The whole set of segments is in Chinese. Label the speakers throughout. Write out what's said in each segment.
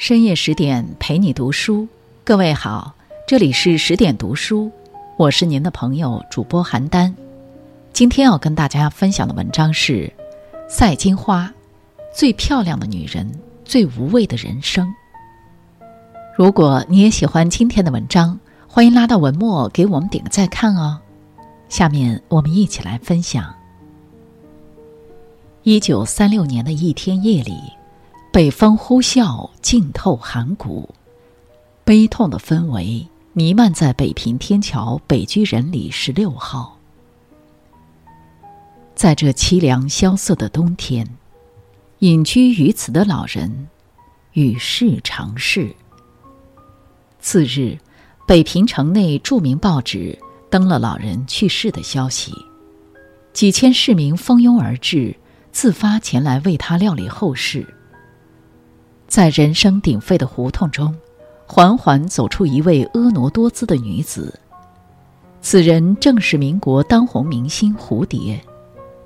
Speaker 1: 深夜十点陪你读书，各位好，这里是十点读书，我是您的朋友主播邯郸。今天要跟大家分享的文章是《赛金花》，最漂亮的女人，最无畏的人生。如果你也喜欢今天的文章，欢迎拉到文末给我们点个再看哦。下面我们一起来分享。一九三六年的一天夜里。北风呼啸，浸透寒骨，悲痛的氛围弥漫在北平天桥北居人里十六号。在这凄凉萧瑟的冬天，隐居于此的老人与世长逝。次日，北平城内著名报纸登了老人去世的消息，几千市民蜂拥而至，自发前来为他料理后事。在人声鼎沸的胡同中，缓缓走出一位婀娜多姿的女子。此人正是民国当红明星蝴蝶，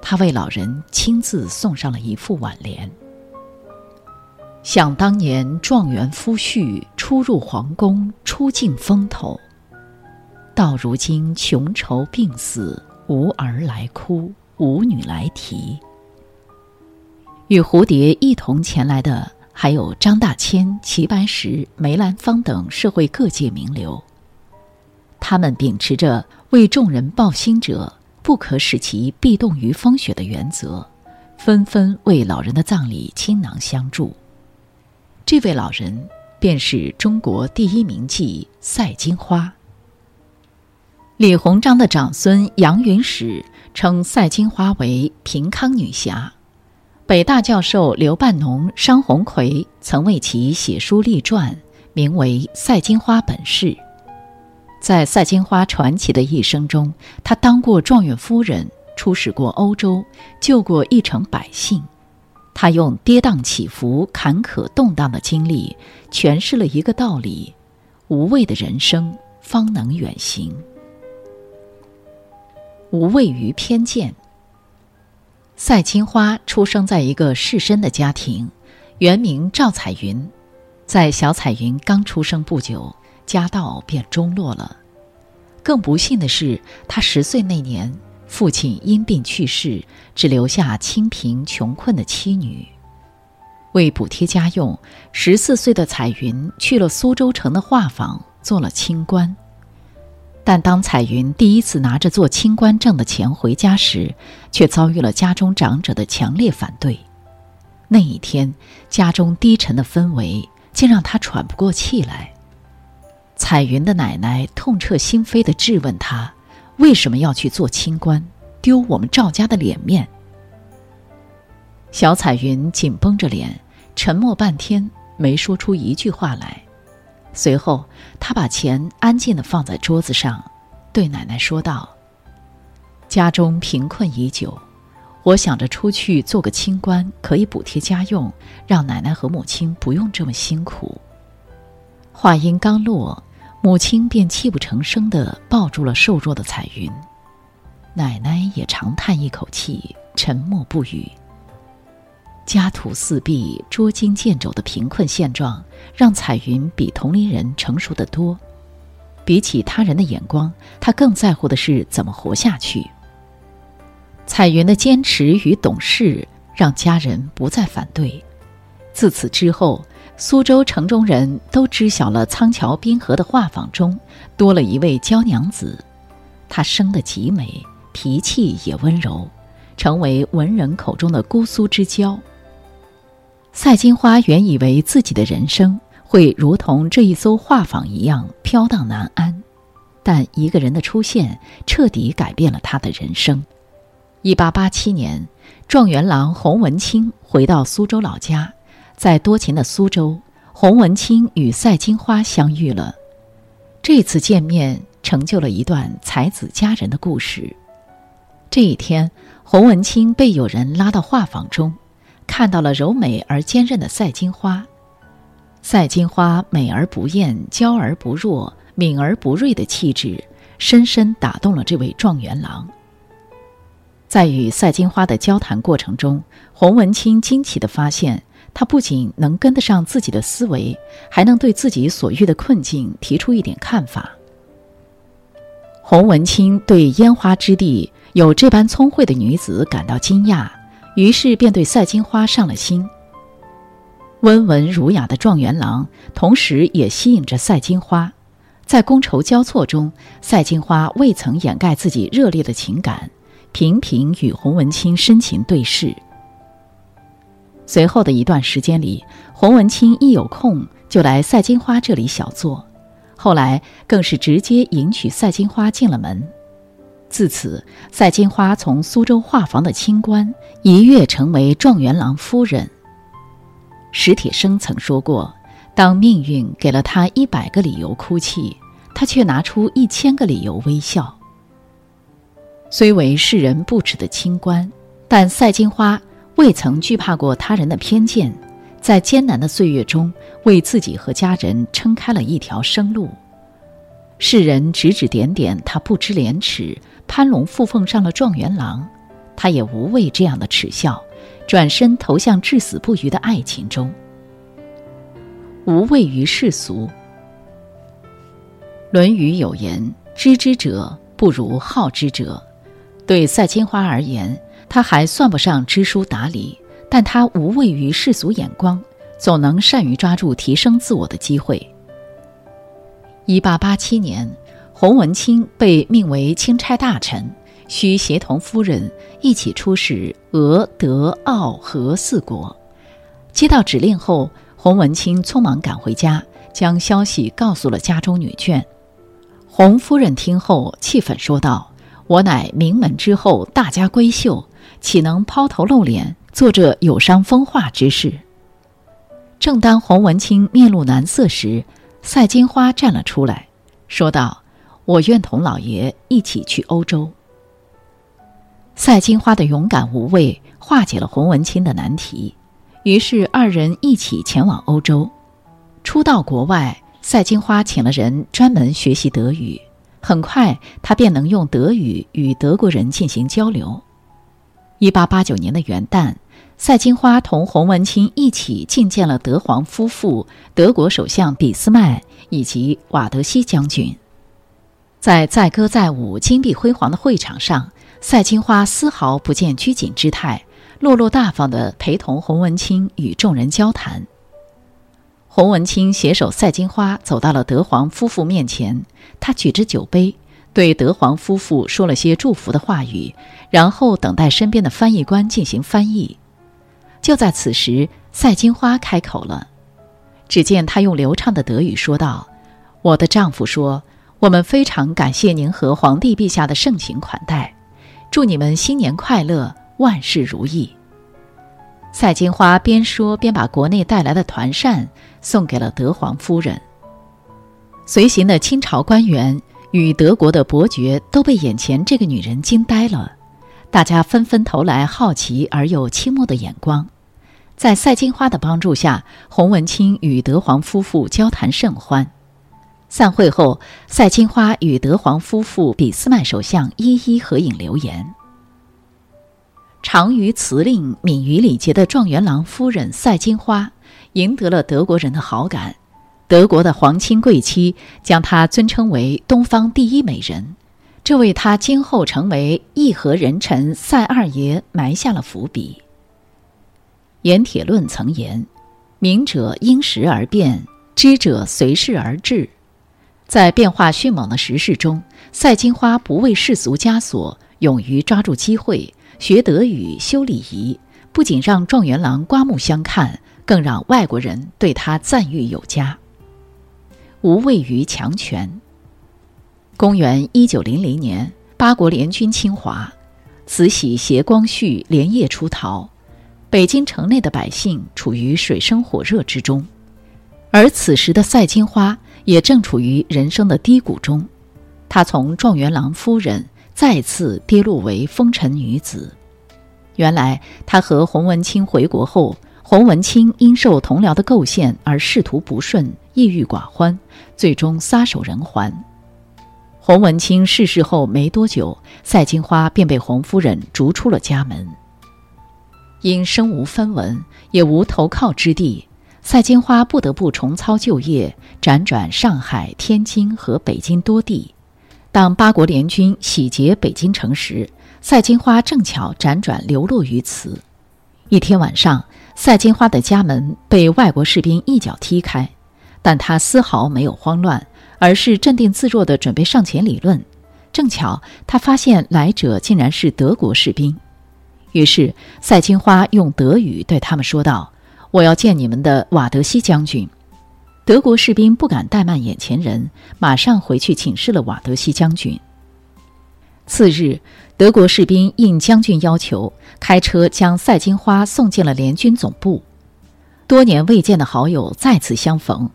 Speaker 1: 她为老人亲自送上了一副挽联：“想当年状元夫婿初入皇宫，出尽风头；到如今穷愁病死，无儿来哭，无女来啼。”与蝴蝶一同前来的。还有张大千、齐白石、梅兰芳等社会各界名流。他们秉持着为众人抱薪者不可使其避冻于风雪的原则，纷纷为老人的葬礼倾囊相助。这位老人便是中国第一名妓赛金花。李鸿章的长孙杨云史称赛金花为平康女侠。北大教授刘半农、商鸿逵曾为其写书立传，名为《赛金花本事》。在赛金花传奇的一生中，她当过状元夫人，出使过欧洲，救过一城百姓。他用跌宕起伏、坎坷动荡的经历，诠释了一个道理：无畏的人生方能远行。无畏于偏见。赛金花出生在一个士绅的家庭，原名赵彩云。在小彩云刚出生不久，家道便中落了。更不幸的是，她十岁那年，父亲因病去世，只留下清贫穷困的妻女。为补贴家用，十四岁的彩云去了苏州城的画坊，做了清官。但当彩云第一次拿着做清官挣的钱回家时，却遭遇了家中长者的强烈反对。那一天，家中低沉的氛围竟让他喘不过气来。彩云的奶奶痛彻心扉地质问他：“为什么要去做清官，丢我们赵家的脸面？”小彩云紧绷着脸，沉默半天，没说出一句话来。随后，他把钱安静地放在桌子上，对奶奶说道：“家中贫困已久，我想着出去做个清官，可以补贴家用，让奶奶和母亲不用这么辛苦。”话音刚落，母亲便泣不成声地抱住了瘦弱的彩云，奶奶也长叹一口气，沉默不语。家徒四壁、捉襟见肘的贫困现状，让彩云比同龄人成熟得多。比起他人的眼光，他更在乎的是怎么活下去。彩云的坚持与懂事，让家人不再反对。自此之后，苏州城中人都知晓了仓桥滨河的画舫中多了一位娇娘子。她生得极美，脾气也温柔，成为文人口中的姑苏之娇。赛金花原以为自己的人生会如同这一艘画舫一样飘荡难安，但一个人的出现彻底改变了他的人生。一八八七年，状元郎洪文清回到苏州老家，在多情的苏州，洪文清与赛金花相遇了。这次见面成就了一段才子佳人的故事。这一天，洪文清被有人拉到画舫中。看到了柔美而坚韧的赛金花，赛金花美而不艳，娇而不弱，敏而不锐的气质，深深打动了这位状元郎。在与赛金花的交谈过程中，洪文清惊奇地发现，他不仅能跟得上自己的思维，还能对自己所遇的困境提出一点看法。洪文清对烟花之地有这般聪慧的女子感到惊讶，于是便对赛金花上了心。温文儒雅的状元郎，同时也吸引着赛金花。在觥筹交错中，赛金花未曾掩盖自己热烈的情感，频频与洪文清深情对视。随后的一段时间里，洪文清一有空就来赛金花这里小坐，后来更是直接迎娶赛金花进了门。自此，赛金花从苏州画舫的清官一跃成为状元郎夫人。史铁生曾说过：“当命运给了他一百个理由哭泣，他却拿出一千个理由微笑。”虽为世人不齿的清官，但赛金花未曾惧怕过他人的偏见，在艰难的岁月中为自己和家人撑开了一条生路。世人指指点点，他不知廉耻，攀龙附凤上了状元郎，他也无畏这样的耻笑。转身投向至死不渝的爱情中，无畏于世俗。《论语》有言：“知之者不如好之者。”对赛金花而言，他还算不上知书达理，但他无畏于世俗眼光，总能善于抓住提升自我的机会。一八八七年，洪文清被命为钦差大臣。需协同夫人一起出使俄、德、奥、荷四国。接到指令后，洪文清匆忙赶回家，将消息告诉了家中女眷。洪夫人听后气愤说道：“我乃名门之后，大家闺秀，岂能抛头露脸，做这有伤风化之事？”正当洪文清面露难色时，赛金花站了出来，说道：“我愿同老爷一起去欧洲。”赛金花的勇敢无畏化解了洪文清的难题，于是二人一起前往欧洲。初到国外，赛金花请了人专门学习德语，很快他便能用德语与德国人进行交流。一八八九年的元旦，赛金花同洪文清一起觐见了德皇夫妇、德国首相俾斯麦以及瓦德西将军，在载歌载舞、金碧辉煌的会场上。赛金花丝毫不见拘谨之态，落落大方地陪同洪文清与众人交谈。洪文清携手赛金花走到了德皇夫妇面前，他举着酒杯，对德皇夫妇说了些祝福的话语，然后等待身边的翻译官进行翻译。就在此时，赛金花开口了，只见她用流畅的德语说道：“我的丈夫说，我们非常感谢您和皇帝陛下的盛情款待。”祝你们新年快乐，万事如意。赛金花边说边把国内带来的团扇送给了德皇夫人。随行的清朝官员与德国的伯爵都被眼前这个女人惊呆了，大家纷纷投来好奇而又倾慕的眼光。在赛金花的帮助下，洪文清与德皇夫妇交谈甚欢。散会后，赛金花与德皇夫妇俾斯麦首相一一合影留言。长于辞令、敏于礼节的状元郎夫人赛金花，赢得了德国人的好感。德国的皇亲贵戚将她尊称为“东方第一美人”，这为她今后成为义和人臣赛二爷埋下了伏笔。盐铁论曾言：“明者因时而变，知者随事而治。”在变化迅猛的时势中，赛金花不畏世俗枷锁，勇于抓住机会，学德语、修礼仪，不仅让状元郎刮目相看，更让外国人对他赞誉有加。无畏于强权。公元一九零零年，八国联军侵华，慈禧携光绪连夜出逃，北京城内的百姓处于水深火热之中，而此时的赛金花。也正处于人生的低谷中，她从状元郎夫人再次跌落为风尘女子。原来，她和洪文清回国后，洪文清因受同僚的构陷而仕途不顺，抑郁寡欢，最终撒手人寰。洪文清逝世后没多久，赛金花便被洪夫人逐出了家门。因身无分文，也无投靠之地，赛金花不得不重操旧业，辗转上海、天津和北京多地。当八国联军洗劫北京城时，赛金花正巧辗转流落于此。一天晚上，赛金花的家门被外国士兵一脚踢开，但他丝毫没有慌乱，而是镇定自若地准备上前理论。正巧他发现来者竟然是德国士兵。于是，赛金花用德语对他们说道：“我要见你们的瓦德西将军。”德国士兵不敢怠慢眼前人，马上回去请示了瓦德西将军。次日，德国士兵应将军要求，开车将赛金花送进了联军总部。多年未见的好友再次相逢，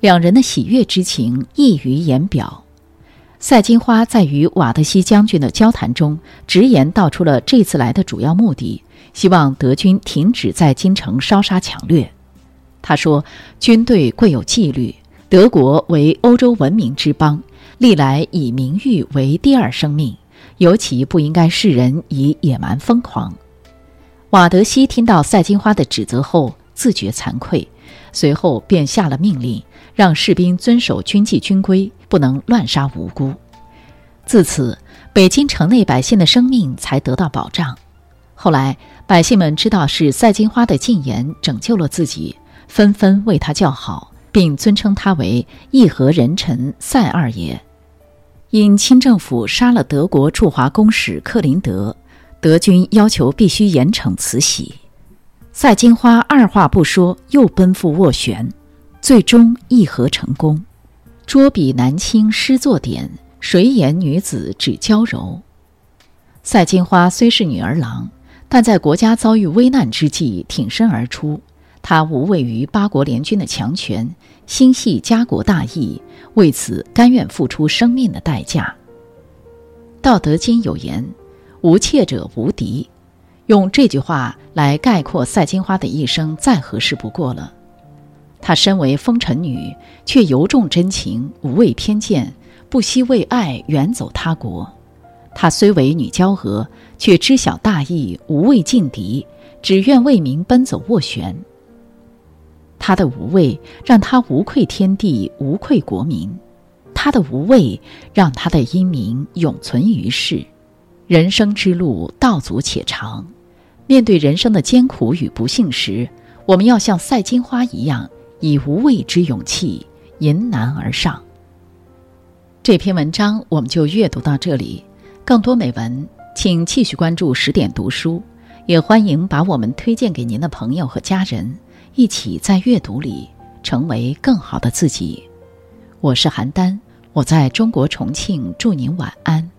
Speaker 1: 两人的喜悦之情溢于言表。赛金花在与瓦德西将军的交谈中，直言道出了这次来的主要目的：希望德军停止在京城烧杀抢掠。他说：“军队贵有纪律，德国为欧洲文明之邦，历来以名誉为第二生命，尤其不应该世人以野蛮疯狂。”瓦德西听到赛金花的指责后，自觉惭愧，随后便下了命令，让士兵遵守军纪军规。不能乱杀无辜。自此，北京城内百姓的生命才得到保障。后来，百姓们知道是赛金花的进言拯救了自己，纷纷为他叫好，并尊称他为义和人臣赛二爷。因清政府杀了德国驻华公使克林德，德军要求必须严惩慈禧。赛金花二话不说，又奔赴斡旋，最终议和成功。捉笔南清诗作典，谁言女子只娇柔？赛金花虽是女儿郎，但在国家遭遇危难之际挺身而出。她无畏于八国联军的强权，心系家国大义，为此甘愿付出生命的代价。《道德经》有言：“无怯者无敌。”用这句话来概括赛金花的一生，再合适不过了。她身为风尘女，却由重真情，无畏偏见，不惜为爱远走他国。她虽为女娇娥，却知晓大义，无畏劲敌，只愿为民奔走斡旋。她的无畏，让她无愧天地，无愧国民；她的无畏，让她的英名永存于世。人生之路道阻且长，面对人生的艰苦与不幸时，我们要像赛金花一样。以无畏之勇气迎难而上。这篇文章我们就阅读到这里，更多美文请继续关注十点读书，也欢迎把我们推荐给您的朋友和家人，一起在阅读里成为更好的自己。我是邯郸，我在中国重庆，祝您晚安。